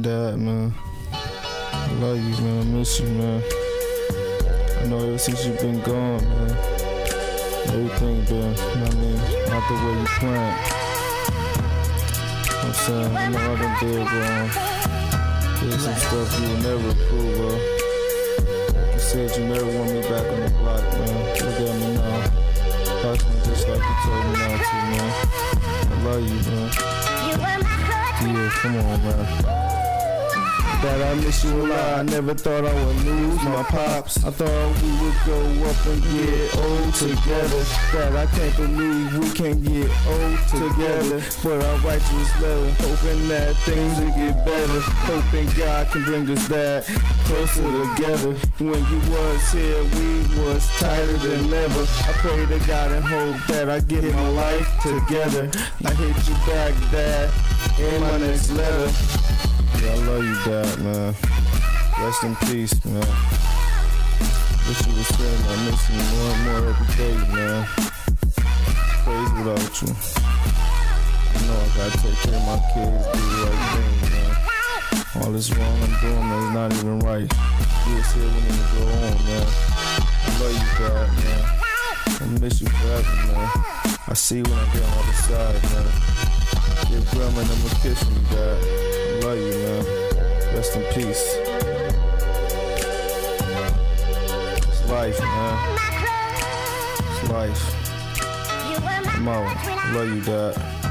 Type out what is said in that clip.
Dad, man. I love you, man. I miss you, man. I know ever since you've been gone, man. Everything been, you know what I mean, not the way you planned. You know what I'm saying? I know I done did wrong. Did some stuff you would never approve of. You said, you never want me back on the block, man. Look at me now. Talking just like you told me not to, man. I love you, man. Yeah, come on, man. That I miss you a lot. I never thought I would lose my pops. I thought we would grow up and get old together. That I can't believe we can't get old together. But I write you this letter, hoping that things will get better. Hoping God can bring us back closer together. When you was here, we was tighter than ever. I pray to God and hope that I get my life together. I hit you back, Dad, in my next letter. I you, Dad, man. Rest in peace, man. Wish you was saying I miss you more and more every day, man. Crazy without you. You know I gotta take care of my kids, do the right thing, man. All this wrong I'm doing, man, is not even right. You was here when it go on, man. I love you, Dad, man. I miss you forever, man. I see you when I get on the other side, man. Give grandma and them a kiss you, Dad. I love you, man. Rest in peace. It's life, man. It's life. I'm out. Love you, Dad.